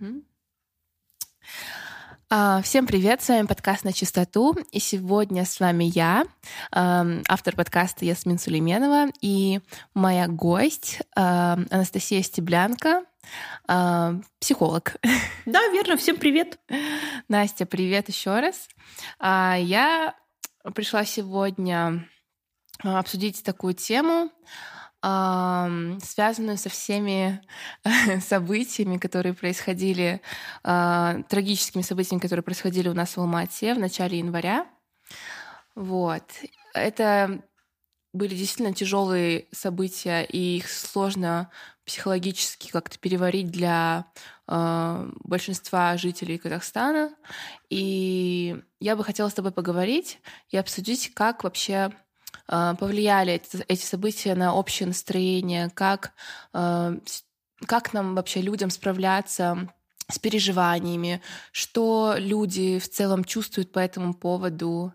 Угу. Всем привет, с вами подкаст «На чистоту», и сегодня с вами я, автор подкаста Ясмин Сулейменова, и моя гость Анастасия Стеблянка, психолог. Да, верно, всем привет. Настя, привет еще раз. А, я пришла сегодня обсудить такую тему, связанную со всеми событиями, которые происходили, а, трагическими событиями, которые происходили у нас в Алмате в начале января. Вот. Это были действительно тяжелые события, и их сложно психологически как-то переварить для э, большинства жителей Казахстана. И я бы хотела с тобой поговорить и обсудить, как вообще повлияли эти, события на общее настроение, как, а, как нам вообще людям справляться с переживаниями, что люди в целом чувствуют по этому поводу,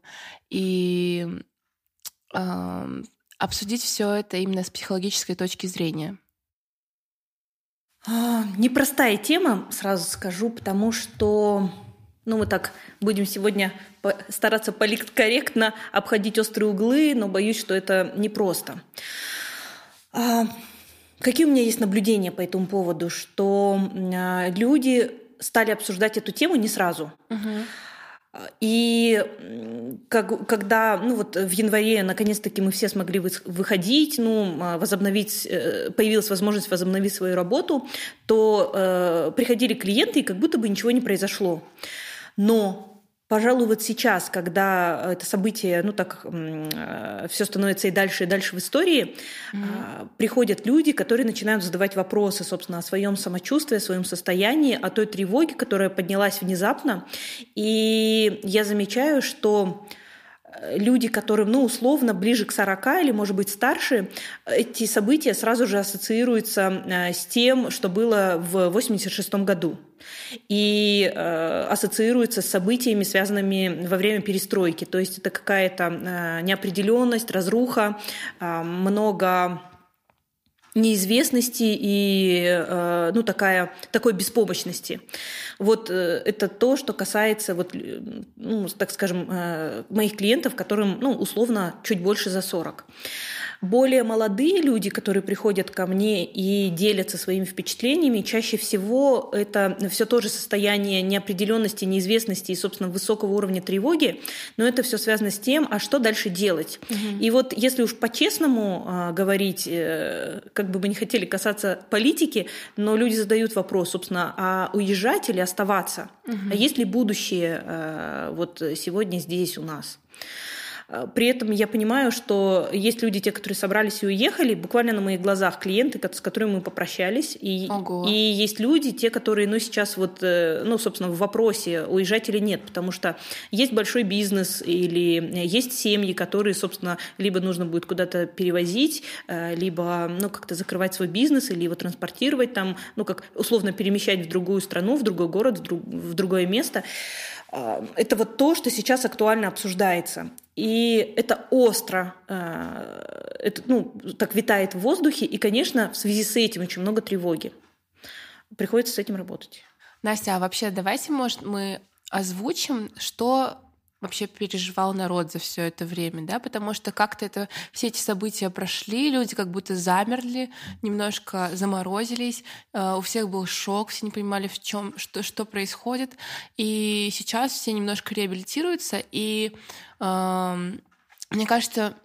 и э, обсудить все это именно с психологической точки зрения. Непростая тема, сразу скажу, потому что ну, мы так будем сегодня стараться политкорректно обходить острые углы, но боюсь, что это непросто. А, какие у меня есть наблюдения по этому поводу? Что а, люди стали обсуждать эту тему не сразу. Угу. И как, когда, ну вот в январе наконец-таки мы все смогли выходить, ну, а, возобновить, э, появилась возможность возобновить свою работу, то э, приходили клиенты, и как будто бы ничего не произошло. Но Пожалуй, вот сейчас, когда это событие, ну так, э, все становится и дальше, и дальше в истории, mm-hmm. приходят люди, которые начинают задавать вопросы, собственно, о своем самочувствии, о своем состоянии, о той тревоге, которая поднялась внезапно. И я замечаю, что люди, которым, ну, условно, ближе к 40 или, может быть, старше, эти события сразу же ассоциируются э, с тем, что было в 86 году и э, ассоциируются с событиями, связанными во время перестройки. То есть это какая-то э, неопределенность, разруха, э, много неизвестности и э, ну, такая, такой беспомощности. Вот э, это то, что касается, вот, ну, так скажем, э, моих клиентов, которым ну, условно чуть больше за 40. Более молодые люди, которые приходят ко мне и делятся своими впечатлениями, чаще всего это все тоже состояние неопределенности, неизвестности и, собственно, высокого уровня тревоги, но это все связано с тем, а что дальше делать. Угу. И вот если уж по-честному э, говорить, э, как бы мы не хотели касаться политики, но люди задают вопрос, собственно, а уезжать или оставаться? Угу. А есть ли будущее э, вот сегодня здесь у нас? Э, при этом я понимаю, что есть люди, те, которые собрались и уехали, буквально на моих глазах клиенты, с которыми мы попрощались. И, и есть люди, те, которые, ну, сейчас вот, э, ну, собственно, в вопросе, уезжать или нет, потому что есть большой бизнес или есть семьи, которые, собственно, либо нужно будет куда-то перевозить, э, либо, ну, как-то закрывать свой бизнес или его транспортировать там, ну, как условно перемещать в другую страну, в другой город, в другое место. Это вот то, что сейчас актуально обсуждается. И это остро, э, это, ну, так витает в воздухе, и, конечно, в связи с этим очень много тревоги. Приходится с этим работать. Настя, а вообще давайте, может, мы озвучим, что вообще переживал народ за все это время, да, потому что как-то это все эти события прошли, люди как будто замерли, немножко заморозились, э, у всех был шок, все не понимали, в чем, что, что происходит, и сейчас все немножко реабилитируются, и э, мне кажется,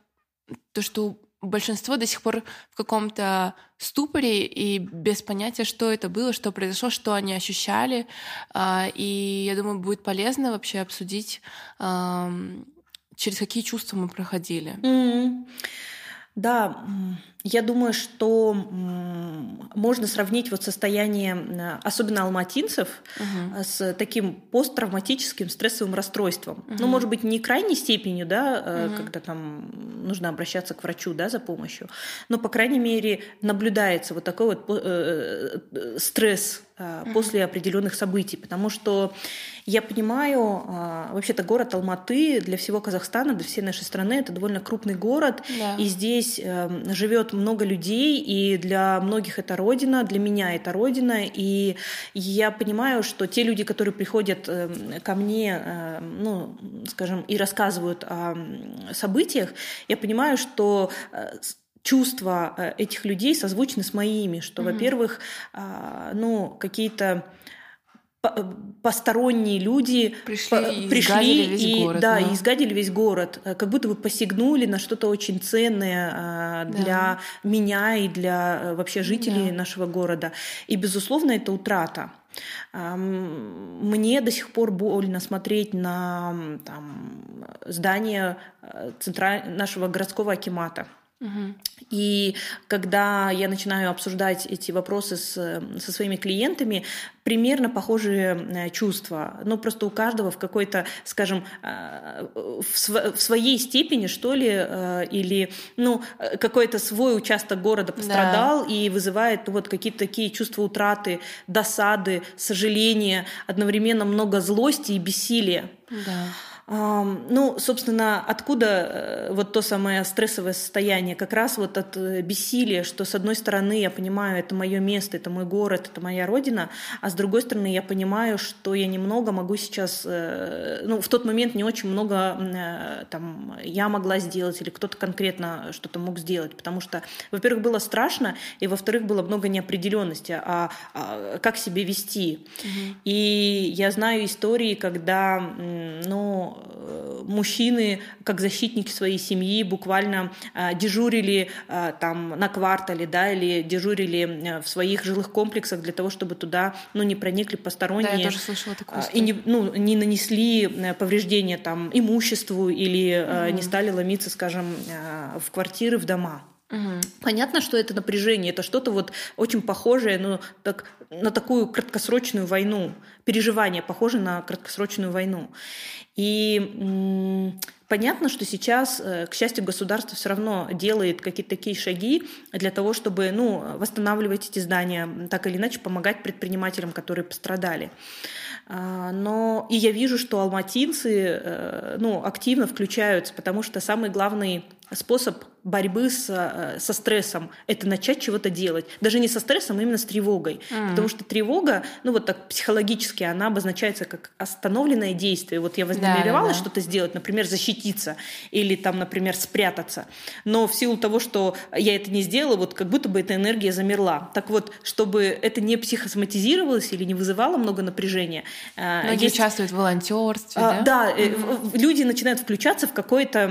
то, что большинство до сих пор в каком-то ступоре и без понятия, что это было, что произошло, что они ощущали. А, и я думаю, будет полезно вообще обсудить, через какие чувства мы проходили. Mm-hmm. Да, я думаю, что можно сравнить вот состояние, особенно алматинцев, угу. с таким посттравматическим стрессовым расстройством. Угу. Ну, может быть, не крайней степенью, да, угу. когда там нужно обращаться к врачу, да, за помощью, но, по крайней мере, наблюдается вот такой вот э, стресс mm-hmm. после определенных событий, потому что я понимаю, а, вообще-то город Алматы для всего Казахстана, для всей нашей страны это довольно крупный город, да. и здесь эм, живет много людей, и для многих это родина, для меня это родина, и я понимаю, что те люди, которые приходят ко мне, ну, скажем, и рассказывают о событиях, я понимаю, что э, чувства э, этих людей созвучны с моими, что, mm-hmm. во-первых, а, ну, какие-то посторонние люди пришли, по, и, пришли весь и, город, да, и изгадили весь город, э, как будто бы посягнули на что-то очень ценное а, да. для меня и для э, вообще жителей да. нашего города. И, безусловно, это утрата. Мне до сих пор больно смотреть на там, здание э, центра... нашего городского акимата. И когда я начинаю обсуждать эти вопросы с, со своими клиентами, примерно похожие э, чувства. Ну, просто у каждого в какой-то, скажем, э, в, св- в своей степени, что ли, э, или, ну, какой-то свой участок города пострадал да. и вызывает ну, вот какие-то такие чувства утраты, досады, сожаления, одновременно много злости и бессилия. Да. Ну, собственно, откуда э, вот то самое стрессовое состояние? Как раз вот от э, бессилия, что с одной стороны я понимаю, это мое место, это мой город, это моя родина, а с другой стороны я понимаю, что я немного могу сейчас, э, ну, в тот момент не очень много там я могла сделать или кто-то конкретно что-то мог сделать, потому что, во-первых, было страшно, и во-вторых, было много неопределенности, а, а как себя вести. Угу. И я знаю истории, когда, ну, мужчины, как защитники своей семьи, буквально э, дежурили э, там на квартале, да, или дежурили в своих жилых комплексах для того, чтобы туда, ну, не проникли посторонние. Да, я тоже слышала такую И не, ну, не нанесли повреждения там имуществу или угу. не стали ломиться, скажем, в квартиры, в дома. Понятно, что это напряжение, это что-то вот очень похожее ну, так, на такую краткосрочную войну, переживание похоже на краткосрочную войну. И понятно, что сейчас, э, к счастью, государство все равно делает какие-то такие шаги для того, чтобы ну, восстанавливать эти здания, так или иначе помогать предпринимателям, которые пострадали. А, но и я вижу, что алматинцы э, ну, активно включаются, потому что самый главный способ борьбы с, э, со стрессом – это начать чего-то делать. Даже не со стрессом, а именно с тревогой. Mm. Потому что тревога, ну вот так психологически, она обозначается как остановленное действие. Вот я вознамеревалась да, да. что-то сделать, например, защититься или там, например, спрятаться. Но в силу того, что я это не сделала, вот как будто бы эта энергия замерла. Так вот, чтобы это не психосоматизировалось или не вызывало много напряжения. Э, Многие есть... участвуют в волонтерстве, а, да? Да, mm-hmm. люди начинают включаться в какое-то,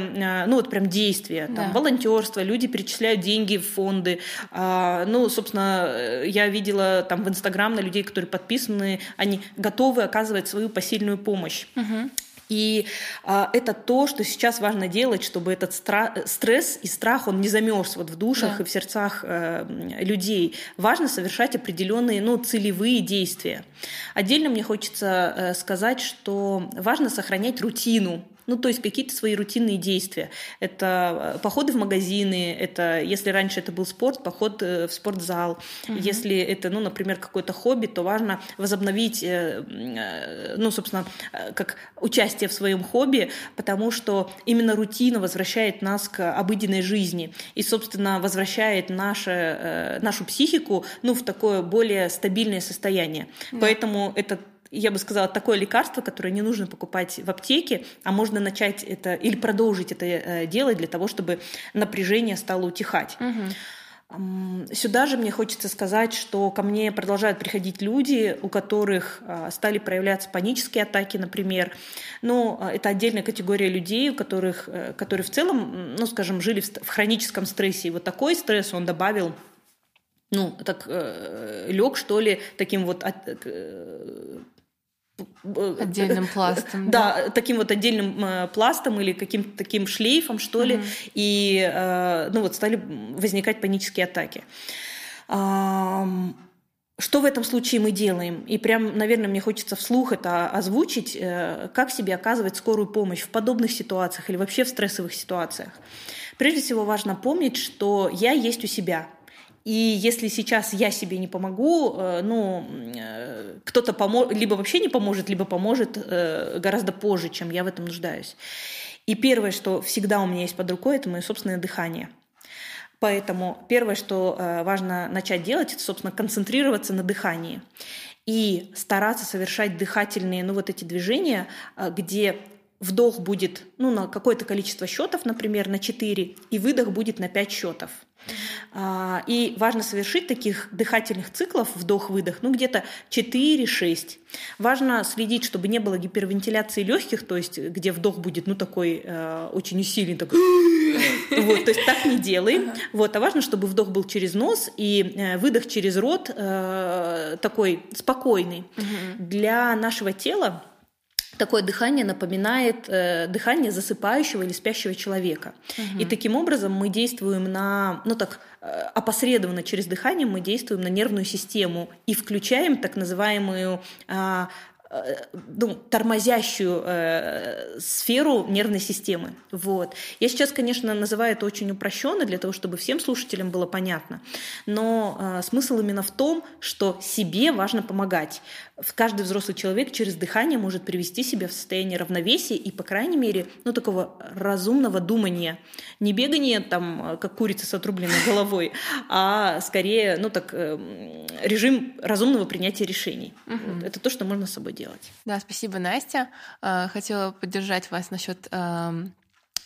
ну вот прям действие, там, да. волонтерство, волонтерство, люди перечисляют деньги в фонды. А, ну, собственно, я видела там в Инстаграм на людей, которые подписаны, они готовы оказывать свою посильную помощь. Угу. И а, это то, что сейчас важно делать, чтобы этот стра- стресс и страх, он не замерз вот в душах да. и в сердцах э, людей. Важно совершать определенные ну, целевые действия. Отдельно мне хочется э, сказать, что важно сохранять рутину ну, то есть какие-то свои рутинные действия. Это э, походы в магазины, это, если раньше это был спорт, поход э, в спортзал. Угу. Если это, ну, например, какое-то хобби, то важно возобновить, э, ну, собственно, как участие в своем хобби, потому что именно рутина возвращает нас к обыденной жизни и, собственно, возвращает наше, нашу психику, ну, в такое более стабильное состояние. Да. Поэтому это я бы сказала, такое лекарство, которое не нужно покупать в аптеке, а можно начать это или продолжить это э, делать для того, чтобы напряжение стало утихать. Угу. Сюда же мне хочется сказать, что ко мне продолжают приходить люди, у которых а, стали проявляться панические атаки, например. Но а, это отдельная категория людей, у которых, э, которые в целом, ну, скажем, жили в хроническом стрессе. И вот такой стресс он добавил ну, так э, лег, что ли, таким вот э, Отдельным пластом. Да, да, таким вот отдельным э, пластом или каким-то таким шлейфом, что ли. Mm-hmm. И э, ну вот стали возникать панические атаки. Что в этом случае мы делаем? И прям, наверное, мне хочется вслух это озвучить, э, как себе оказывать скорую помощь в подобных ситуациях или вообще в стрессовых ситуациях. Прежде всего важно помнить, что я есть у себя – И если сейчас я себе не помогу, э, ну, э, кто-то помо- либо вообще не поможет, либо поможет э, гораздо позже, чем я в этом нуждаюсь. И первое, что всегда у меня есть под рукой, это мое собственное дыхание. Поэтому первое, что важно начать делать, это, собственно, концентрироваться на дыхании и стараться совершать дыхательные, ну, вот эти движения, где вдох будет ну, на какое-то количество счетов, например, на 4, и выдох будет на 5 счетов. А, и важно совершить таких дыхательных циклов вдох-выдох, ну где-то 4-6. Важно следить, чтобы не было гипервентиляции легких, то есть где вдох будет ну такой э, очень усиленный, такой, вот, то есть так не делаем. Вот, а важно, чтобы вдох был через нос и э, выдох через рот э, такой спокойный. Для нашего тела такое дыхание напоминает э, дыхание засыпающего или спящего человека. Угу. И таким образом мы действуем на, ну так, э, опосредованно через дыхание мы действуем на нервную систему и включаем так называемую э, Э, ну, тормозящую э, сферу нервной системы. Вот. Я сейчас, конечно, называю это очень упрощенно для того, чтобы всем слушателям было понятно, но э, смысл именно в том, что себе важно помогать. Каждый взрослый человек через дыхание может привести себя в состояние равновесия и, по крайней мере, ну, такого разумного думания. Не бегание там, как курица с отрубленной головой, а скорее, ну, так, э, режим разумного принятия решений. Угу. Вот. Это то, что можно с собой делать. Да, спасибо, Настя. Э, хотела поддержать вас насчет эм,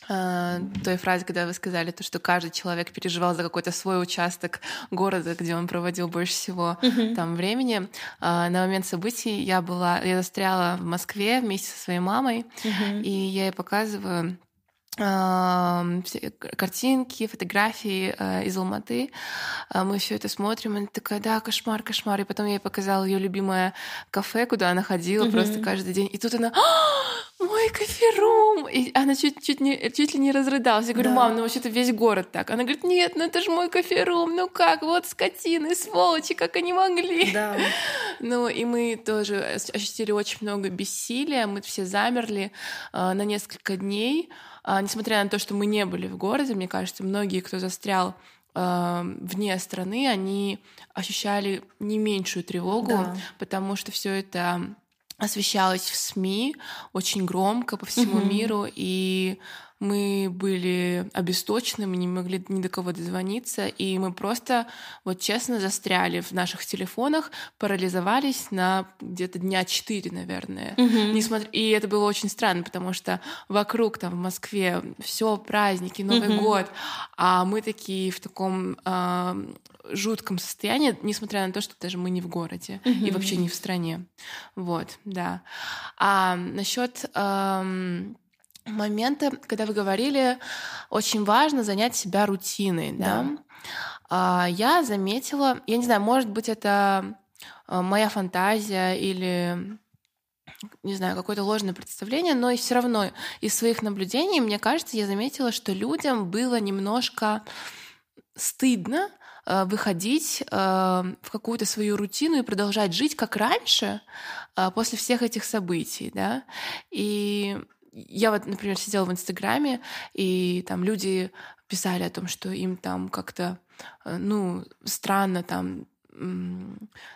той фразы, когда вы сказали то, что каждый человек переживал за какой-то свой участок города, где он проводил больше всего uh-huh. там времени. Э, на момент событий я была, я застряла в Москве вместе со своей мамой, uh-huh. и я ей показываю картинки, фотографии э, из Алматы. Мы все это смотрим, и она такая, да, кошмар, кошмар. И потом я ей показала ее любимое кафе, куда она ходила mm-hmm. просто каждый день. И тут она, «А, мой коферум! И она чуть, чуть, не, чуть ли не разрыдалась. Я говорю, да. мам, ну вообще-то весь город так. Она говорит, нет, ну это же мой коферум, ну как, вот скотины, сволочи, как они могли. Да. Ну и мы тоже ощутили очень много бессилия, мы все замерли э, на несколько дней. А, несмотря на то, что мы не были в городе, мне кажется, многие, кто застрял а, вне страны, они ощущали не меньшую тревогу, да. потому что все это освещалось в СМИ очень громко по всему угу. миру, и мы были обесточены, мы не могли ни до кого дозвониться, и мы просто, вот честно, застряли в наших телефонах, парализовались на где-то дня четыре, наверное. Угу. Несмотря... И это было очень странно, потому что вокруг там в Москве все праздники, Новый угу. год, а мы такие в таком э, жутком состоянии, несмотря на то, что даже мы не в городе угу. и вообще не в стране. Вот, да. А насчет эм, момента, когда вы говорили, очень важно занять себя рутиной, да? да? А, я заметила, я не знаю, может быть, это а, моя фантазия или не знаю, какое-то ложное представление, но и все равно из своих наблюдений, мне кажется, я заметила, что людям было немножко стыдно а, выходить в какую-то свою рутину и продолжать жить как раньше после всех этих событий, да. И я вот, например, сидела в Инстаграме, и там люди писали о том, что им там как-то, э, ну, странно там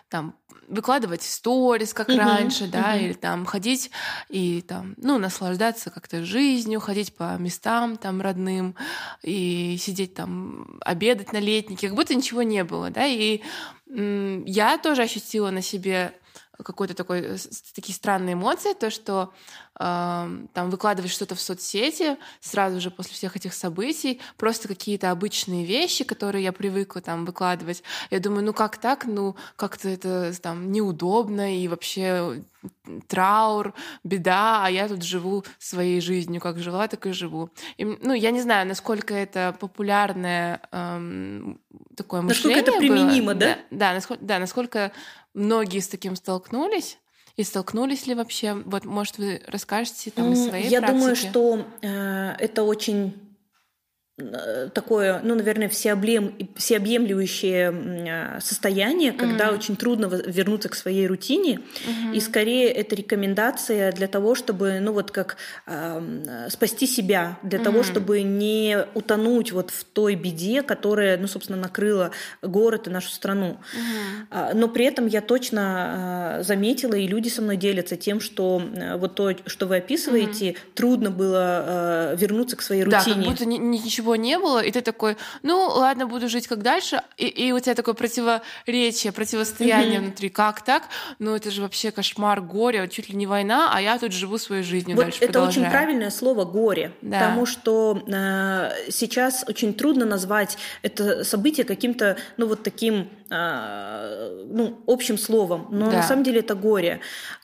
там выкладывать сторис, как uh-huh, раньше, да, uh-huh. или там ходить и там, ну, наслаждаться как-то жизнью, ходить по местам там родным и сидеть там, обедать на летнике, как будто ничего не было, да, и я тоже ощутила на себе какой-то такой, э, такие странные эмоции, то, что там выкладываешь что-то в соцсети сразу же после всех этих событий, просто какие-то обычные вещи, которые я привыкла там выкладывать. Я думаю, ну как так? Ну как-то это там неудобно и вообще траур, беда, а я тут живу своей жизнью, как жила, так и живу. И, ну, я не знаю, насколько это популярное эм, такое мышление Насколько это применимо, было. да? Да, да, насколько, да, насколько многие с таким столкнулись. И столкнулись ли вообще? Вот, может, вы расскажете там из своей Я практики? думаю, что э, это очень такое, ну, наверное, всеоблем, всеобъемлющее состояние, когда mm-hmm. очень трудно вернуться к своей рутине, mm-hmm. и скорее это рекомендация для того, чтобы, ну, вот как э, спасти себя, для mm-hmm. того, чтобы не утонуть вот в той беде, которая, ну, собственно, накрыла город и нашу страну. Mm-hmm. Но при этом я точно э, заметила, и люди со мной делятся тем, что э, вот то, что вы описываете, mm-hmm. трудно было э, вернуться к своей рутине. Да, как будто ничего ничего не было, и ты такой, ну ладно, буду жить как дальше, и, и у тебя такое противоречие, противостояние mm-hmm. внутри, как так? Ну это же вообще кошмар, горе, чуть ли не война, а я тут живу своей жизнью вот дальше Это продолжаю. очень правильное слово горе, да. потому что э, сейчас очень трудно назвать это событие каким-то, ну вот таким ну, общим словом, но да. на самом деле это горе.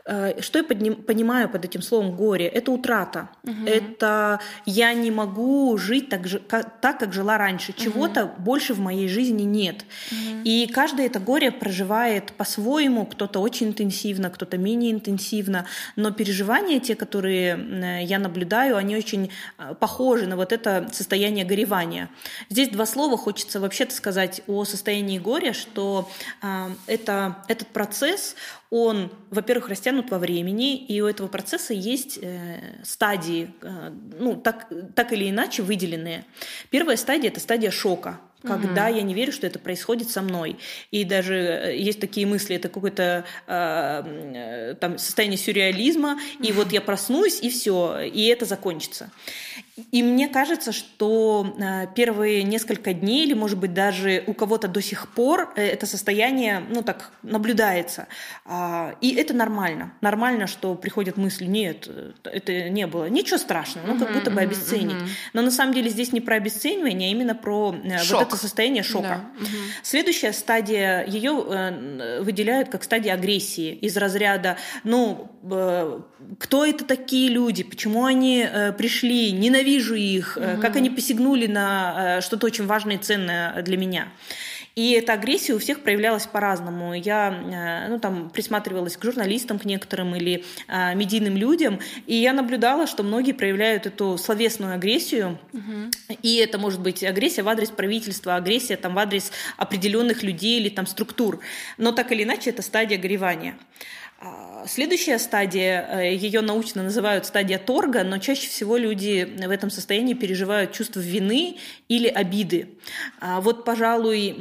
Э, что я подним, понимаю под этим словом горе? Это утрата. Угу. Это я не могу жить так, же, как, так, как жила раньше. Чего-то угу. больше в моей жизни нет. Угу. И каждое это горе проживает по-своему. Кто-то очень интенсивно, кто-то менее интенсивно. Но переживания, те, которые я наблюдаю, они очень э, похожи на вот это состояние горевания. Здесь два слова хочется вообще-то сказать о состоянии горя, что э, это, этот процесс, он, во-первых, растянут во времени, и у этого процесса есть э, стадии, э, ну, так, так или иначе выделенные. Первая стадия – это стадия шока когда угу. я не верю, что это происходит со мной. И даже э, есть такие мысли, это какое-то э, там состояние сюрреализма, и вот я проснусь, и все, и это закончится. И мне кажется, что э, первые несколько дней, или, может быть, даже у кого-то до сих пор э, это состояние, ну, так, наблюдается. А, и это нормально. Нормально, что приходят мысли, нет, это не было. Ничего страшного, ну, как будто бы обесценить. Но на самом деле здесь не про обесценивание, а именно про Шок. вот это состояние шока. Да. Следующая стадия, ее э, выделяют как стадия агрессии из разряда, ну, э, кто это такие люди, почему они э, пришли, ненавижу их, угу. как они посягнули на что-то очень важное и ценное для меня. И эта агрессия у всех проявлялась по-разному. Я ну, там, присматривалась к журналистам, к некоторым или а, медийным людям, и я наблюдала, что многие проявляют эту словесную агрессию. Угу. И это может быть агрессия в адрес правительства, агрессия там, в адрес определенных людей или там, структур. Но так или иначе, это стадия горевания. Следующая стадия, э, ее научно называют стадия торга, но чаще всего люди в этом состоянии переживают чувство вины или обиды. А вот, пожалуй,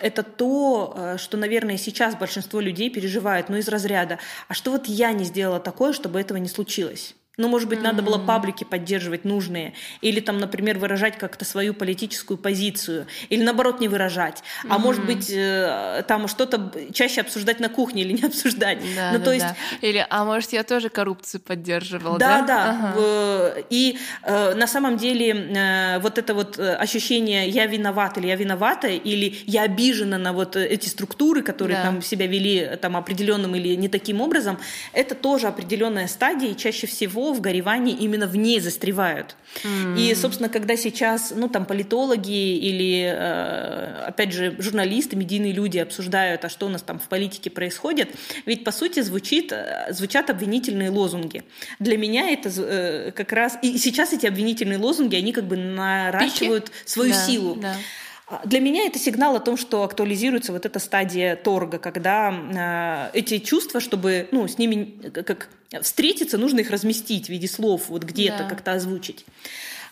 это то, э, что, наверное, сейчас большинство людей переживает, но из разряда «а что вот я не сделала такое, чтобы этого не случилось?» Ну, может быть, mm-hmm. надо было паблики поддерживать нужные, или там, например, выражать как-то свою политическую позицию, или наоборот не выражать, mm-hmm. а может быть, э, там что-то чаще обсуждать на кухне или не обсуждать. Да, ну, да, то есть... Да. Или, а может, я тоже коррупцию поддерживала, да? Да, да. Ага. И э, на самом деле э, вот это вот ощущение «я виноват» или «я виновата», или «я обижена на вот эти структуры, которые да. там себя вели там определенным или не таким образом», это тоже определенная стадия, и чаще всего в горевании именно в ней застревают. Mm. И, собственно, когда сейчас, ну, там, политологи или, э, опять же, журналисты, медийные люди обсуждают, а что у нас там в политике происходит, ведь, по сути, звучит, э, звучат обвинительные лозунги. Для меня это э, как раз... И сейчас эти обвинительные лозунги, они как бы наращивают Пики? свою да, силу. Да. Для меня это сигнал о том, что актуализируется вот эта стадия торга, когда э, эти чувства, чтобы ну, с ними как встретиться, нужно их разместить в виде слов, вот где-то да. как-то озвучить.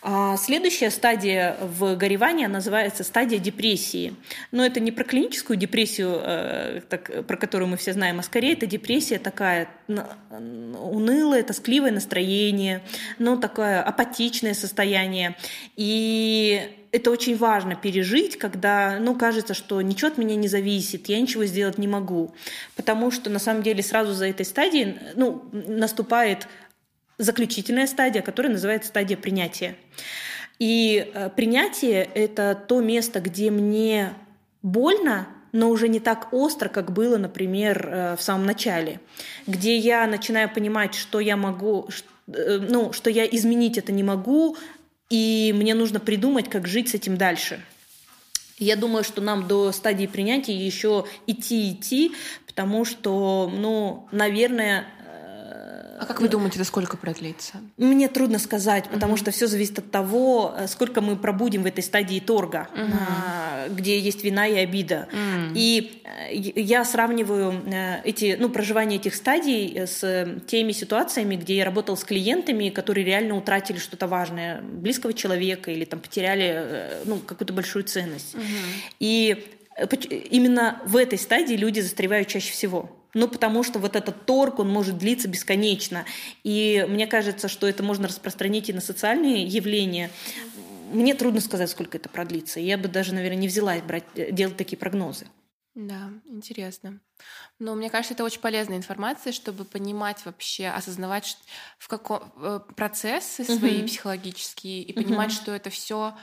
А следующая стадия в горевании называется стадия депрессии. Но это не про клиническую депрессию, э, так, про которую мы все знаем, а скорее это депрессия такая унылое, тоскливое настроение, ну, такое апатичное состояние. И это очень важно пережить, когда, ну, кажется, что ничего от меня не зависит, я ничего сделать не могу. Потому что, на самом деле, сразу за этой стадией, ну, наступает заключительная стадия, которая называется стадия принятия. И э, принятие — это то место, где мне больно, но уже не так остро, как было, например, э, в самом начале, где я начинаю понимать, что я могу, э, ну, что я изменить это не могу, и мне нужно придумать, как жить с этим дальше. Я думаю, что нам до стадии принятия еще идти идти, потому что, ну, наверное, А как вы думаете, это сколько продлится? Мне трудно сказать, потому что все зависит от того, э, сколько мы пробудем в этой стадии торга, а, где есть вина и обида. И э, я сравниваю э, эти, ну, проживание этих стадий с теми ситуациями, где я работал с клиентами, которые реально утратили что-то важное, близкого человека или там потеряли ну, какую-то большую ценность. И именно в этой стадии люди застревают чаще всего. Ну, потому что вот этот торг, он может длиться бесконечно. И мне кажется, что это можно распространить и на социальные явления. Мне трудно сказать, сколько это продлится. Я бы даже, наверное, не взялась брать, э, делать такие прогнозы. Да, интересно. Но мне кажется, это очень полезная информация, чтобы понимать вообще, осознавать в каком э, процессы свои uh-huh. психологические и понимать, uh-huh. что это все,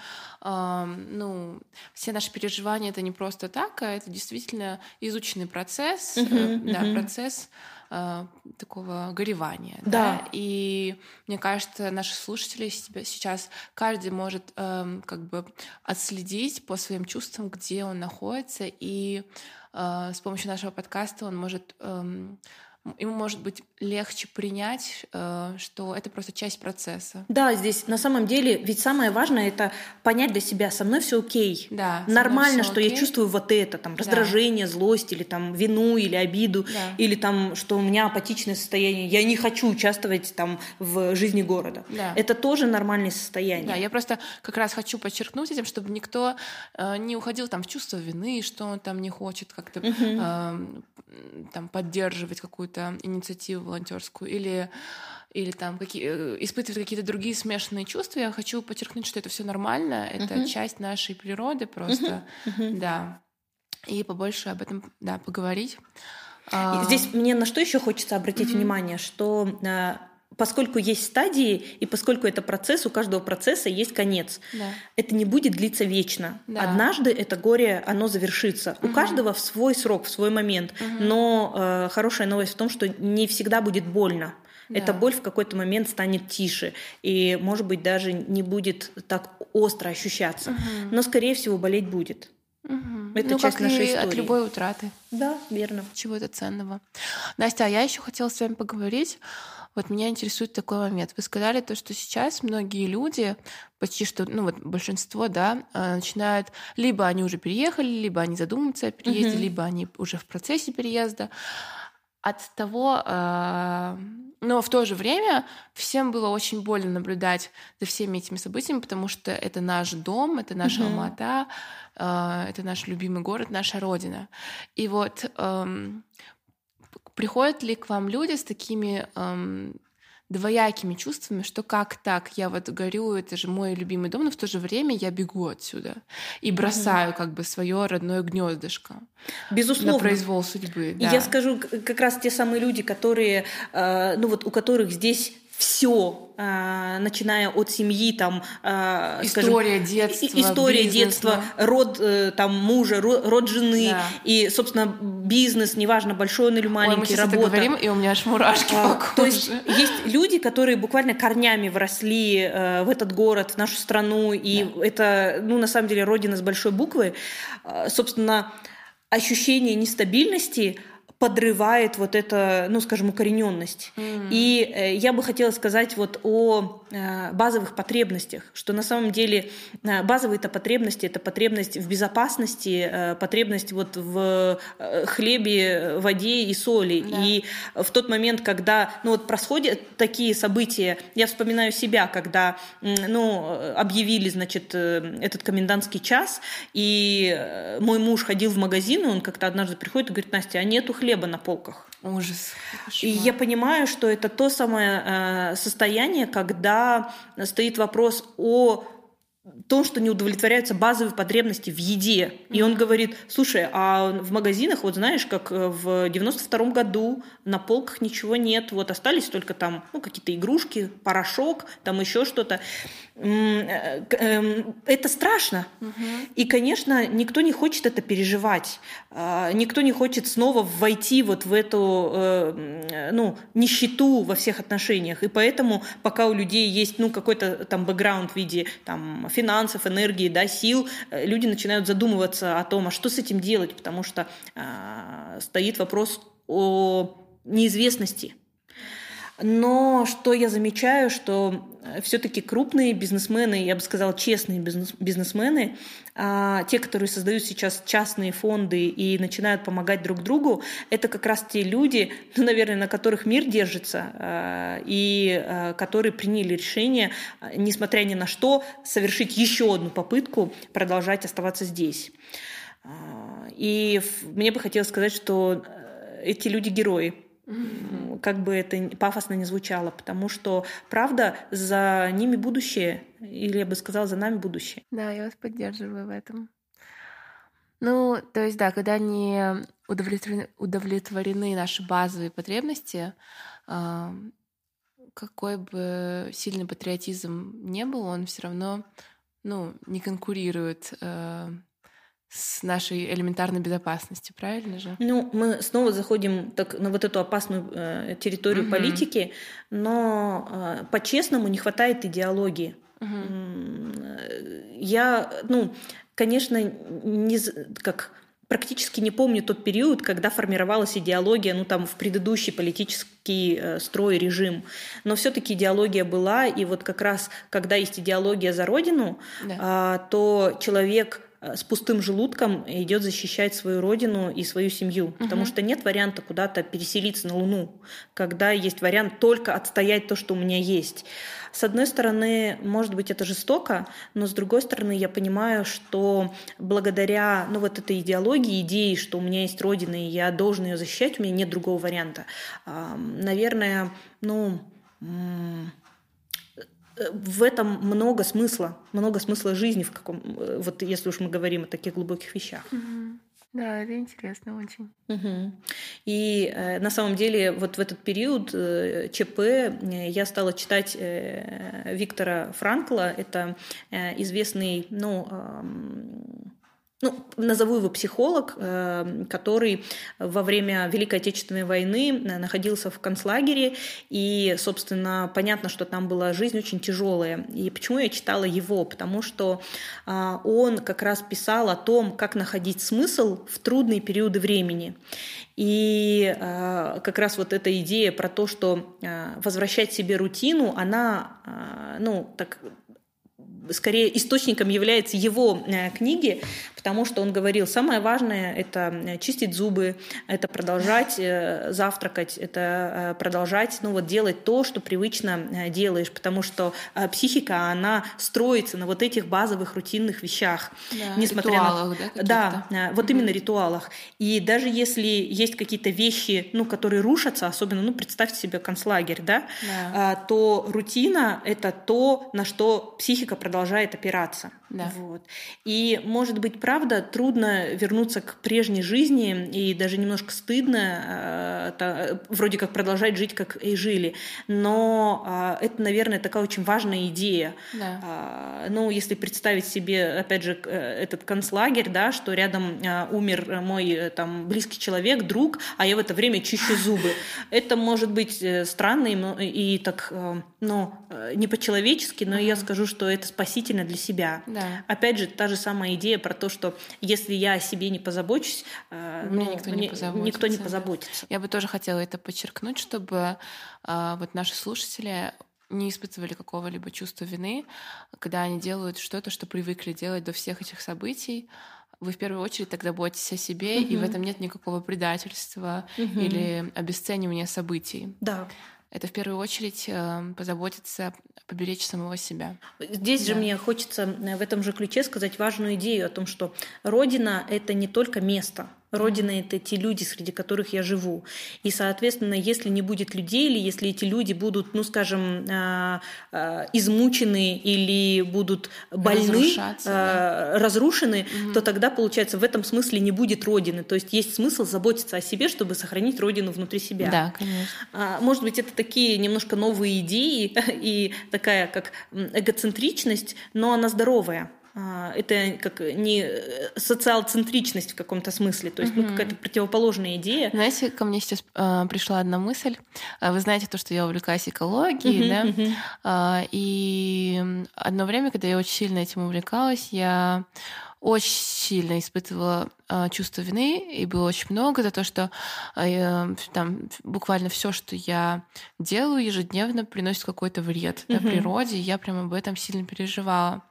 э, ну, все наши переживания это не просто так, а это действительно изученный процесс, uh-huh. э, да, процесс э, такого горевания. Да. да. И мне кажется, наши слушатели сейчас каждый может э, как бы отследить по своим чувствам, где он находится, и с помощью нашего подкаста он может э, ему может быть легче принять, э, что это просто часть процесса. Да, здесь на самом деле, ведь самое важное это понять для себя, со мной все окей. Да. Нормально, что окей. я чувствую вот это, там, раздражение, да. злость, или там вину, или обиду, да. или там, что у меня апатичное состояние, я не хочу участвовать там в жизни города. Да. Это тоже нормальное состояние. Да, я просто как раз хочу подчеркнуть этим, чтобы никто э, не уходил там в чувство вины, что он там не хочет как-то угу. э, там поддерживать какую-то какую-то инициативу волонтерскую или или там какие, э, испытывать какие-то другие смешанные чувства, я хочу подчеркнуть, что это все нормально, это uh-huh. часть нашей природы просто, uh-huh. Uh-huh. да. И побольше об этом, да, поговорить. А, здесь мне на что еще хочется обратить uh-huh. внимание, что э, поскольку есть стадии, и поскольку это процесс, у каждого процесса есть конец. Да. Это не будет длиться вечно. Да. Однажды это горе, оно завершится. Угу. У каждого в свой срок, в свой момент. Угу. Но э, хорошая новость в том, что не всегда будет больно. Да. Эта боль в какой-то момент станет тише и, может быть, даже не будет так остро ощущаться. Угу. Но, скорее всего, болеть будет. Угу. Это ну, часть как нашей и истории. от любой утраты. Да, верно. Чего-то ценного. Настя, а я еще хотела с вами поговорить вот меня интересует такой момент. Вы сказали то, что сейчас многие люди, почти что, ну вот большинство, да, а, начинают, либо они уже переехали, либо они задумываются о переезде, угу. либо они уже в процессе переезда. От того, а, но в то же время всем было очень больно наблюдать за всеми этими событиями, потому что это наш дом, это наша угу. Алмата, а, это наш любимый город, наша родина. И вот Приходят ли к вам люди с такими эм, двоякими чувствами, что как так, я вот горю, это же мой любимый дом, но в то же время я бегу отсюда и бросаю как бы свое родное гнездышко. Безусловно. На произвол судьбы. Да. Я скажу, как раз те самые люди, которые, э, ну вот у которых здесь все, а, начиная от семьи, там, а, история скажем, детства, история бизнес, детства, да. род э, там мужа, род жены да. и, собственно, бизнес, неважно большой он или маленький, Ой, мы сейчас работа. Это говорим, и у меня аж мурашки а, по коже. То есть есть люди, которые буквально корнями вросли э, в этот город, в нашу страну, и да. это, ну, на самом деле, родина с большой буквы. Собственно, ощущение нестабильности подрывает вот это, ну, скажем, укорененность. Mm. И э, я бы хотела сказать вот о э, базовых потребностях, что на самом деле э, базовые-то потребности это потребность в безопасности, э, потребность вот в э, хлебе, воде и соли. Да. И в тот момент, когда, ну, вот происходят такие события, я вспоминаю себя, когда, ну, объявили, значит, э, этот комендантский час, и э, мой муж ходил в магазин, и он как-то однажды приходит и говорит, Настя, а нету хлеба хлеба на полках. Ужас. И я понимаю, что это то самое э, состояние, когда стоит вопрос о том, что не удовлетворяются базовые потребности в еде. И он говорит, слушай, а в магазинах, вот знаешь, как э, в 92-м году на полках ничего нет, вот остались только там ну, какие-то игрушки, порошок, там еще что-то. Э, эм, это страшно. Угу. И, конечно, никто не хочет это переживать. А, никто не хочет снова войти вот в эту э, ну, нищету во всех отношениях. И поэтому, пока у людей есть ну, какой-то там бэкграунд в виде там, финансов, энергии, да, сил, э, люди начинают задумываться о том, а что с этим делать, потому что а, стоит вопрос о неизвестности. Но что я замечаю, что все-таки крупные бизнесмены, я бы сказала, честные бизнес, бизнесмены, а, те, которые создают сейчас частные фонды и начинают помогать друг другу, это как раз те люди, ну, наверное, на которых мир держится, а, и а, которые приняли решение, несмотря ни на что, совершить еще одну попытку продолжать оставаться здесь. И мне бы хотелось сказать, что э, эти люди герои, Mm-hmm. Как бы это пафосно не звучало, потому что, правда, за ними будущее, или я бы сказала, за нами будущее. Да, я вас поддерживаю в этом. Ну, то есть, да, когда не удовлетворены, удовлетворены наши базовые потребности, а, какой бы сильный патриотизм не был, он все равно ну, не конкурирует э, с нашей элементарной безопасностью, правильно же? Ну, мы снова заходим так, на вот эту опасную э, территорию угу. политики, но э, по-честному не хватает идеологии. Угу. Я, ну, конечно, не как практически не помню тот период, когда формировалась идеология, ну там в предыдущий политический э, строй, режим. Но все-таки идеология была, и вот как раз, когда есть идеология за родину, да. э, то человек с пустым желудком идет защищать свою родину и свою семью, угу. потому что нет варианта куда-то переселиться на Луну, когда есть вариант только отстоять то, что у меня есть. С одной стороны, может быть, это жестоко, но с другой стороны, я понимаю, что благодаря ну, вот этой идеологии, идеи, что у меня есть родина, и я должен ее защищать, у меня нет другого варианта. Наверное, ну в этом много смысла, много смысла жизни в каком, э, вот если уж мы говорим о таких глубоких вещах. Да, это интересно очень. Угу. И э, на самом деле вот в этот период э, ЧП э, я стала читать э, Виктора Франкла, это э, известный, ну, э, ну, назову его психолог, э, который во время Великой Отечественной войны э, находился в концлагере, и, собственно, понятно, что там была жизнь очень тяжелая. И почему я читала его? Потому что э, он как раз писал о том, как находить смысл в трудные периоды времени. И как раз вот эта идея про то, что возвращать себе рутину, она, ну, так скорее источником является его э, книги, потому что он говорил, самое важное — это э, чистить зубы, это продолжать э, завтракать, это продолжать ну, вот, делать то, что привычно делаешь, потому что психика, она строится на вот этих базовых рутинных вещах. Да, несмотря ритуалах, на... да? Да, вот mm-hmm. именно ритуалах. И даже если есть какие-то вещи, ну, которые рушатся, особенно, ну, представьте себе концлагерь, да, да. то рутина — это то, на что психика продолжает продолжает опираться. Да. Вот. И, может быть, правда, трудно вернуться к прежней жизни, и даже немножко стыдно э, вроде как продолжать жить, как и жили. Но э, это, наверное, такая очень важная идея. Да. Э, ну, если представить себе, опять же, э, этот концлагерь, да, что рядом э, умер мой там, близкий человек, друг, а я в это время чищу зубы. Это может быть э, странно и, и так, э, ну, не по-человечески, но я скажу, что это спасительно для себя. Да. Опять же, та же самая идея про то, что если я о себе не позабочусь, э, ну, никто, не позаботится. никто не позаботится. Я бы тоже хотела это подчеркнуть, чтобы э, вот наши слушатели не испытывали какого-либо чувства вины, когда они делают что-то, что привыкли делать до всех этих событий. Вы в первую очередь тогда заботитесь о себе, угу. и в этом нет никакого предательства угу. или обесценивания событий. Да это в первую очередь э, позаботиться, поберечь самого себя. Здесь да. же мне хочется э, в этом же ключе сказать важную идею о том, что Родина — это не только место, Родина — это те люди, среди которых я живу. И, соответственно, если не будет людей, или если эти люди будут, ну, скажем, а, а, измучены или будут больны, да. разрушены, угу. то тогда, получается, в этом смысле не будет Родины. То есть есть смысл заботиться о себе, чтобы сохранить Родину внутри себя. Да, конечно. А, может быть, это такие немножко новые идеи и такая как эгоцентричность, но она здоровая. А, это как не э, социал-центричность в каком-то смысле, то есть mm-hmm. ну, какая-то противоположная идея. Знаете, ко мне сейчас э, пришла одна мысль. А, вы знаете то, что я увлекаюсь экологией, mm-hmm, да? Э, и одно время, когда я очень сильно этим увлекалась, я очень сильно испытывала чувство вины, и было очень много за то, что э, там буквально все, что я делаю ежедневно, приносит какой-то вред mm-hmm. да, природе. И я прям об этом сильно переживала.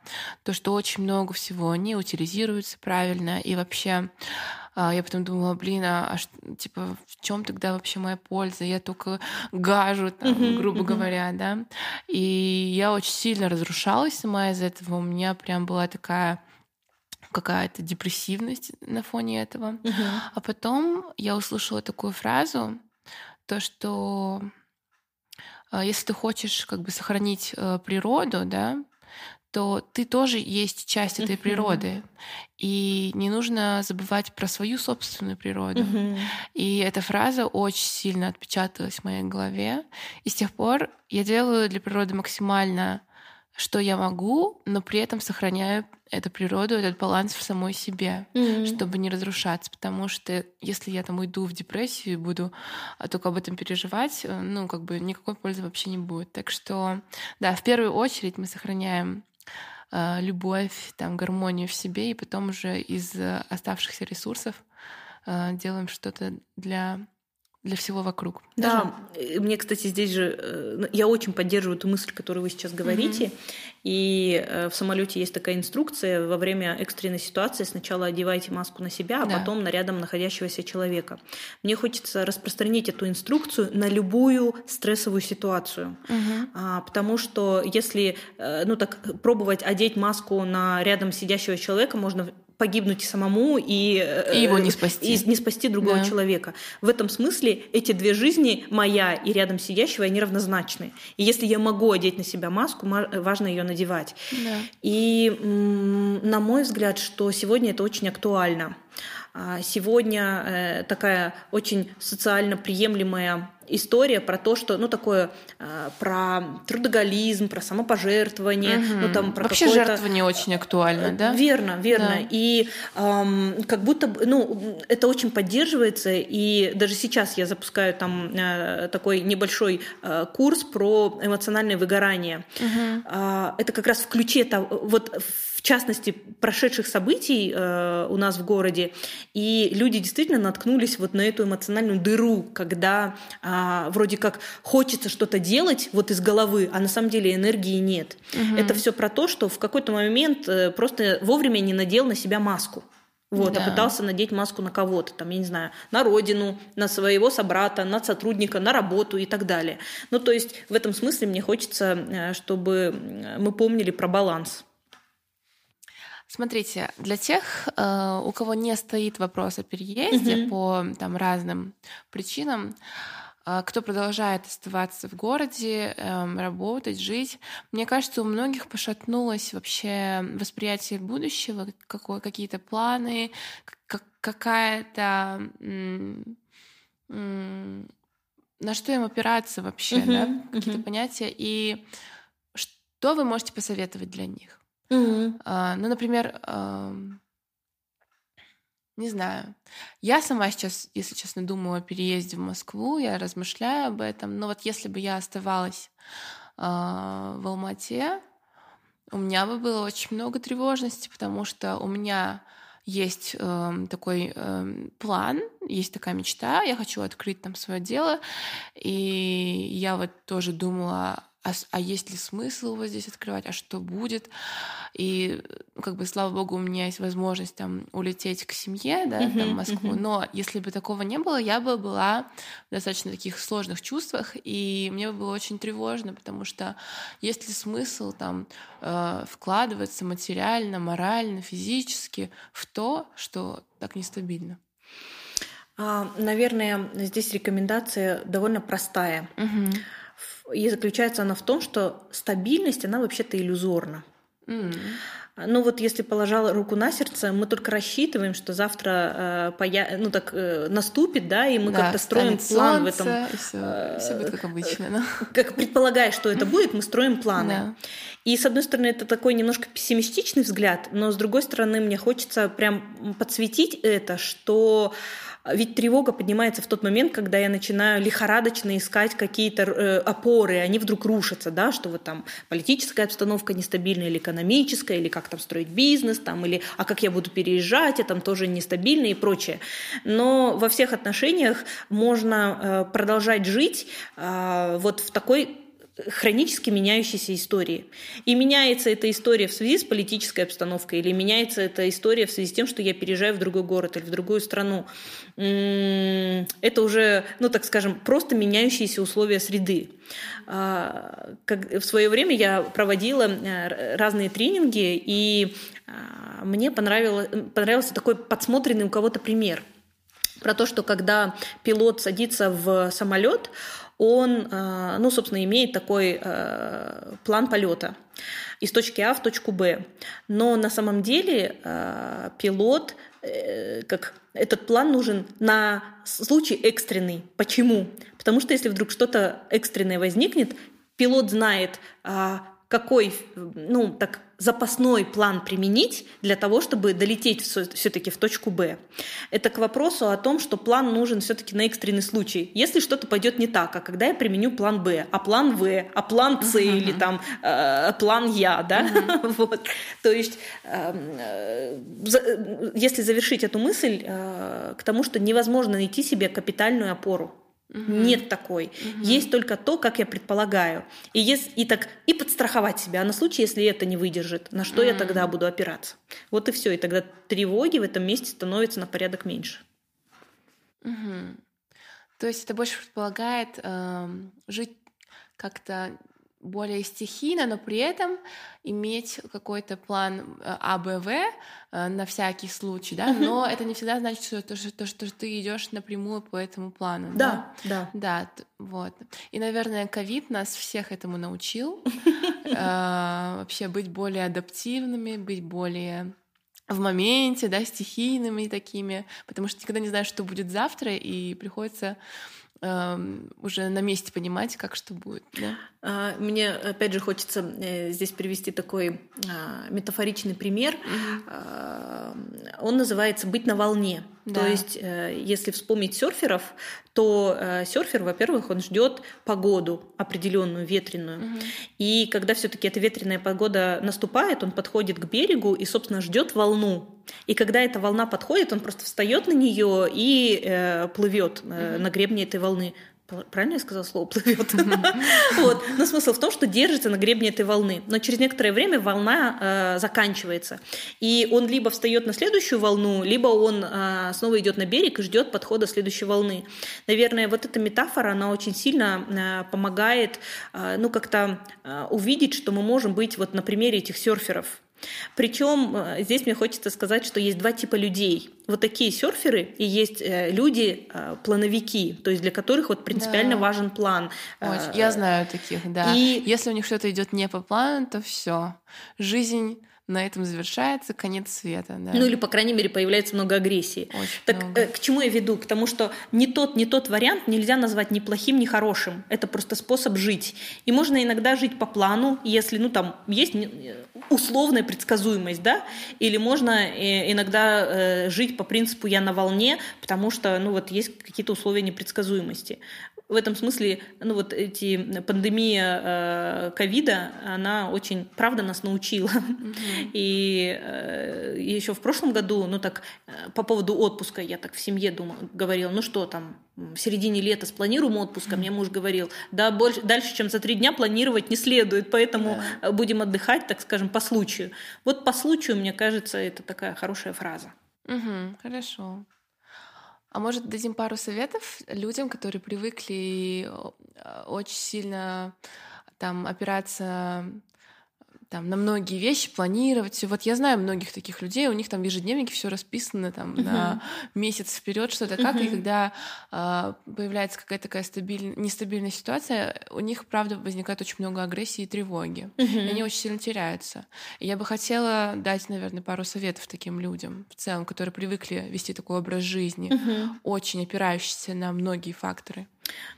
То, что очень много всего не утилизируется правильно, и вообще а, я потом думала, блин, а, а типа в чем тогда вообще моя польза? Я только гажу, там, uh-huh, грубо uh-huh. говоря, да. И я очень сильно разрушалась сама из этого. У меня прям была такая какая-то депрессивность на фоне этого. Uh-huh. А потом я услышала такую фразу, то, что а, если ты хочешь как бы сохранить э, природу, да, то ты тоже есть часть этой природы. И не нужно забывать про свою собственную природу. И эта фраза очень сильно отпечаталась в моей голове. И с тех пор я делаю для природы максимально что я могу, но при этом сохраняю эту природу, этот баланс в самой себе, mm-hmm. чтобы не разрушаться. Потому что если я там уйду в депрессию и буду а, только об этом переживать, э, ну, как бы никакой пользы вообще не будет. Так что, да, в первую очередь мы сохраняем Э, любовь, там, гармонию в себе, и потом уже из оставшихся ресурсов э, делаем что-то для для всего вокруг. Да, Даже... мне, кстати, здесь же э, ну, я очень поддерживаю ту мысль, которую вы сейчас говорите. Mm-hmm. И э, в самолете есть такая инструкция: во время экстренной ситуации сначала одевайте маску на себя, а да. потом на рядом находящегося человека. Мне хочется распространить эту инструкцию на любую стрессовую ситуацию, а, потому что если, э, ну так, пробовать одеть маску на рядом сидящего человека, можно погибнуть самому и, и его не спасти. И не спасти другого да. человека. В этом смысле эти две жизни, моя и рядом сидящего, они равнозначны. И если я могу одеть на себя маску, важно ее надевать. Да. И на мой взгляд, что сегодня это очень актуально. А сегодня э, такая очень социально приемлемая история про то, что, ну, такое, э, про трудоголизм, про самопожертвование, угу. ну, там, про Вообще жертва не очень актуально, да? Верно, верно. Да. И эм, как будто, ну, это очень поддерживается, и даже сейчас я запускаю там э, такой небольшой э, курс про эмоциональное выгорание. Угу. Э, это как раз в ключе того, вот в частности, прошедших событий э, у нас в городе, и люди действительно наткнулись вот на эту эмоциональную дыру, когда э, вроде как хочется что-то делать вот из головы, а на самом деле энергии нет. Угу. Это все про то, что в какой-то момент э, просто вовремя не надел на себя маску. Вот, а да. а пытался надеть маску на кого-то, там, я не знаю, на родину, на своего собрата, на сотрудника, на работу и так далее. Ну, то есть в этом смысле мне хочется, э, чтобы мы помнили про баланс. Смотрите, для тех, э, у кого не стоит вопрос о переезде угу. по там, разным причинам, э, кто продолжает оставаться в городе, эм, работать, жить. Мне кажется, у многих пошатнулось вообще восприятие будущего, какие-то планы, какая-то на что им опираться вообще, uh-huh, да, какие-то uh-huh. понятия, и что вы можете посоветовать для них? А, ну, например, а, не знаю. Я сама сейчас, если честно, думаю о переезде в Москву, я размышляю об этом. Но вот если бы я оставалась а, в Алмате, у меня бы было очень много тревожности, потому что у меня есть э, такой э, план, есть такая мечта, я хочу открыть там свое дело, и я вот тоже думала а, а есть ли смысл его здесь открывать, а что будет. И как бы, слава богу, у меня есть возможность там улететь к семье, да, uh-huh, там, в Москву. Uh-huh. Но если бы такого не было, я бы была в достаточно таких сложных чувствах, и мне бы было очень тревожно, потому что есть ли смысл там э, вкладываться материально, морально, физически в то, что так нестабильно. А, наверное, здесь рекомендация довольно простая. Угу. И заключается она в том, что стабильность, она вообще-то иллюзорна. Mm. Ну вот если положила руку на сердце, мы только рассчитываем, что завтра э, поя... ну, так, э, наступит, да, и мы да, как-то строим план солнце, в этом. И все, э, все будет как обычно. Да? Как предполагая, что это будет, мы строим планы. Да. И с одной стороны, это такой немножко пессимистичный взгляд, но с другой стороны, мне хочется прям подсветить это, что Ведь тревога поднимается в тот момент, когда я начинаю лихорадочно искать какие-то э, опоры, они вдруг рушатся, да, что вот там политическая обстановка нестабильная или экономическая, или как там строить бизнес, там, или а как я буду переезжать, а там тоже нестабильно и прочее. Но во всех отношениях можно э, продолжать жить э, вот в такой хронически меняющейся истории. И меняется эта история в связи с политической обстановкой, или меняется эта история в связи с тем, что я переезжаю в другой город или в другую страну. Это уже, ну так скажем, просто меняющиеся условия среды. А, в свое время я проводила э, разные тренинги, и а, мне понравилось, понравился такой подсмотренный у кого-то пример про то, что когда пилот садится в самолет, он, э, ну, собственно, имеет такой э, план полета из точки А в точку Б. Но на самом деле э, пилот, как этот план нужен на случай экстренный. Почему? Потому что если вдруг что-то экстренное возникнет, пилот знает, а, какой, ну, так, запасной план применить для того, чтобы долететь все-таки в точку Б. Это к вопросу о том, что план нужен все-таки на экстренный случай. Если что-то пойдет не так, а когда я применю план Б, а план В, а план С uh-huh. или там э, план Я, да, uh-huh. вот. То есть, эм, э, э, если завершить эту мысль э, к тому, что невозможно найти себе капитальную опору. Угу. Нет такой. Угу. Есть только то, как я предполагаю. И, есть, и, так, и подстраховать себя. А на случай, если это не выдержит, на что угу. я тогда буду опираться? Вот и все. И тогда тревоги в этом месте становятся на порядок меньше. Угу. То есть это больше предполагает э, жить как-то более стихийно, но при этом иметь какой-то план э, А, Б, В э, на всякий случай, да, но это не всегда значит, что, то, что, что ты идешь напрямую по этому плану. Да, да. Да, да вот. И, наверное, ковид нас всех этому научил. Э, вообще быть более адаптивными, быть более в моменте, да, стихийными такими, потому что никогда не знаешь, что будет завтра, и приходится уже на месте понимать, как что будет. Да? А, мне, опять же, хочется э, здесь привести такой а, метафоричный пример. Угу. Он называется «быть на волне». Да. То есть, э, если вспомнить серферов, то э, серфер, во-первых, он ждет погоду определенную, ветреную. Угу. И когда все-таки эта ветреная погода наступает, он подходит к берегу и, собственно, ждет волну. И когда эта волна подходит, он просто встает на нее и э, плывет э, на гребне этой волны. Правильно я сказала слово плывет? вот. Но смысл в том, что держится на гребне этой волны. Но через некоторое время волна э, заканчивается. И он либо встает на следующую волну, либо он э, снова идет на берег и ждет подхода следующей волны. Наверное, вот эта метафора, она очень сильно э, помогает э, ну, как-то э, увидеть, что мы можем быть вот на примере этих серферов. Причем э, здесь мне хочется сказать, что есть два типа людей. Вот такие серферы и есть э, люди э, плановики, то есть для которых вот принципиально да. важен план. Очень. Я знаю таких, да. И если у них что-то идет не по плану, то все, жизнь на этом завершается конец света. Да. Ну или, по крайней мере, появляется много агрессии. Очень так много. Э, к чему я веду? К тому, что не тот, не тот вариант нельзя назвать ни плохим, ни хорошим. Это просто способ жить. И можно иногда жить по плану, если, ну, там, есть условная предсказуемость, да, или можно э, иногда э, жить по принципу «я на волне», потому что, ну, вот есть какие-то условия непредсказуемости в этом смысле, ну вот эти пандемия э, ковида, она очень, правда, нас научила. Mm-hmm. И э, еще в прошлом году, ну так, э, по поводу отпуска, я так в семье думала, говорила, ну что там, в середине лета спланируем отпуск, а мне муж говорил, да, больше, дальше, чем за три дня планировать не следует, поэтому yeah. будем отдыхать, так скажем, по случаю. Вот по случаю, мне кажется, это такая хорошая фраза. Угу, хорошо. А может, дадим пару советов людям, которые привыкли э, очень сильно там опираться там, на многие вещи, планировать. Вот я знаю многих таких людей, у них там в ежедневнике все расписано там, uh-huh. на месяц вперед что-то как, uh-huh. и когда э, появляется какая-то такая стабиль... нестабильная ситуация, у них, правда, возникает очень много агрессии и тревоги. Uh-huh. И они очень сильно теряются. И я бы хотела дать, наверное, пару советов таким людям в целом, которые привыкли вести такой образ жизни, uh-huh. очень опирающийся на многие факторы.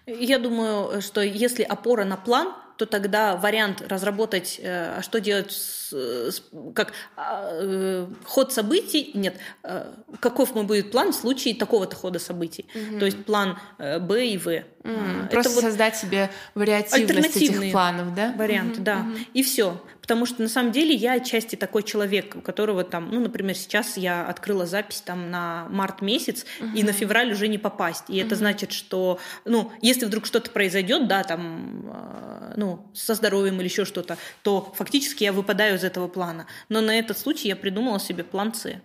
Я думаю, что если опора на план, то тогда вариант разработать, э, а что делать, с, с, как а, э, ход событий, нет, э, каков мы будет план в случае такого-то хода событий. Угу. То есть план э, Б и В. Mm, просто вот создать себе вариативность этих планов, да? Варианты, mm-hmm, да. Mm-hmm. И все. Потому что на самом деле я отчасти такой человек, у которого там, ну, например, сейчас я открыла запись там на март месяц, mm-hmm. и на февраль уже не попасть. И mm-hmm. это значит, что, ну, если вдруг что-то произойдет, да, там, э, ну, со здоровьем или еще что-то, то фактически я выпадаю из этого плана. Но на этот случай я придумала себе план С.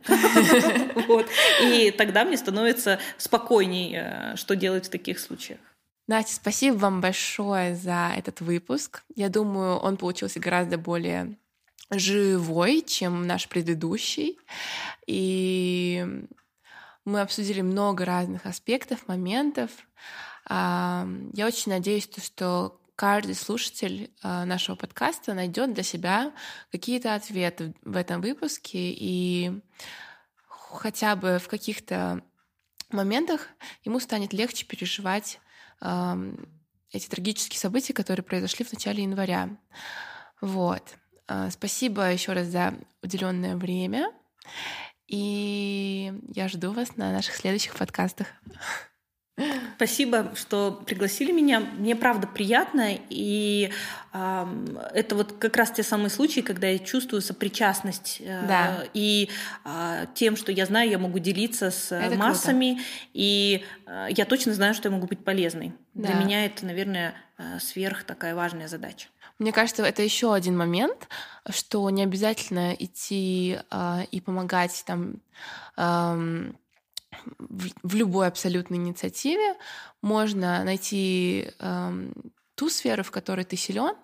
И тогда мне становится спокойней, э, что делать в таких случаях. Настя, спасибо вам большое за этот выпуск. Я думаю, он получился гораздо более живой, чем наш предыдущий. И мы обсудили много разных аспектов, моментов. А, я очень надеюсь, что каждый слушатель а, нашего подкаста найдет для себя какие-то ответы в этом выпуске и хотя бы в каких-то моментах ему станет легче переживать эти трагические события, которые произошли в начале января. Вот. А, спасибо еще раз за уделенное время. И я жду вас на наших следующих подкастах. Спасибо, что пригласили меня. Мне правда приятно, и э, это вот как раз те самые случаи, когда я чувствую сопричастность э, да. и э, тем, что я знаю, я могу делиться с это массами, круто. и э, я точно знаю, что я могу быть полезной. Да. Для меня это, наверное, э, сверх такая важная задача. Мне кажется, это еще один момент, что не обязательно идти э, и помогать там. Э, в любой абсолютной инициативе можно найти э, ту сферу, в которой ты силен,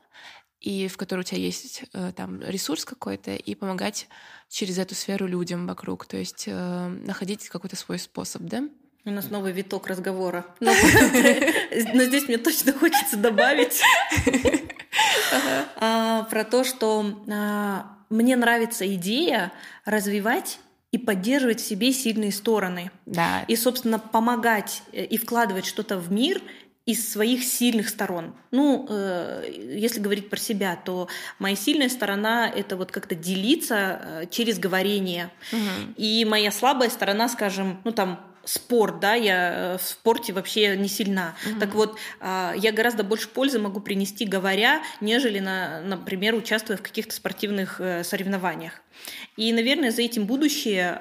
и в которой у тебя есть э, там ресурс какой-то, и помогать через эту сферу людям вокруг, то есть э, находить какой-то свой способ, да? У нас новый виток разговора. Но, здесь мне точно хочется добавить а, про то, что а, мне нравится идея развивать и поддерживать в себе сильные стороны. Да. И, собственно, помогать э, и вкладывать что-то в мир из своих сильных сторон. Ну, э, если говорить про себя, то моя сильная сторона это вот как-то делиться э, через говорение. Угу. И моя слабая сторона, скажем, ну там спорт, да, я э, в спорте вообще не сильна. Mm-hmm. Так вот, а, я гораздо больше пользы могу принести, говоря, нежели, на, например, участвуя в каких-то спортивных э, соревнованиях. И, наверное, за этим будущее,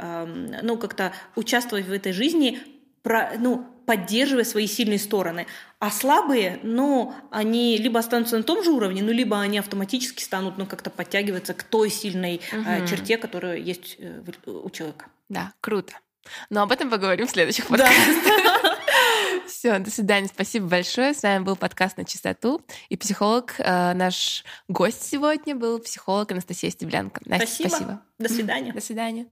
ну, как-то участвовать в этой жизни, ну, поддерживая свои сильные стороны. А слабые, ну, они либо останутся на том же уровне, ну, либо они автоматически станут, ну, как-то подтягиваться к той сильной угу. черте, которая есть у человека. Да, круто. Но об этом поговорим в следующих подкастах. Да. Все, до свидания. Спасибо большое. С вами был подкаст на чистоту. И психолог, э, наш гость сегодня был психолог Анастасия Стеблянко. Настя, спасибо. спасибо. До свидания. До свидания.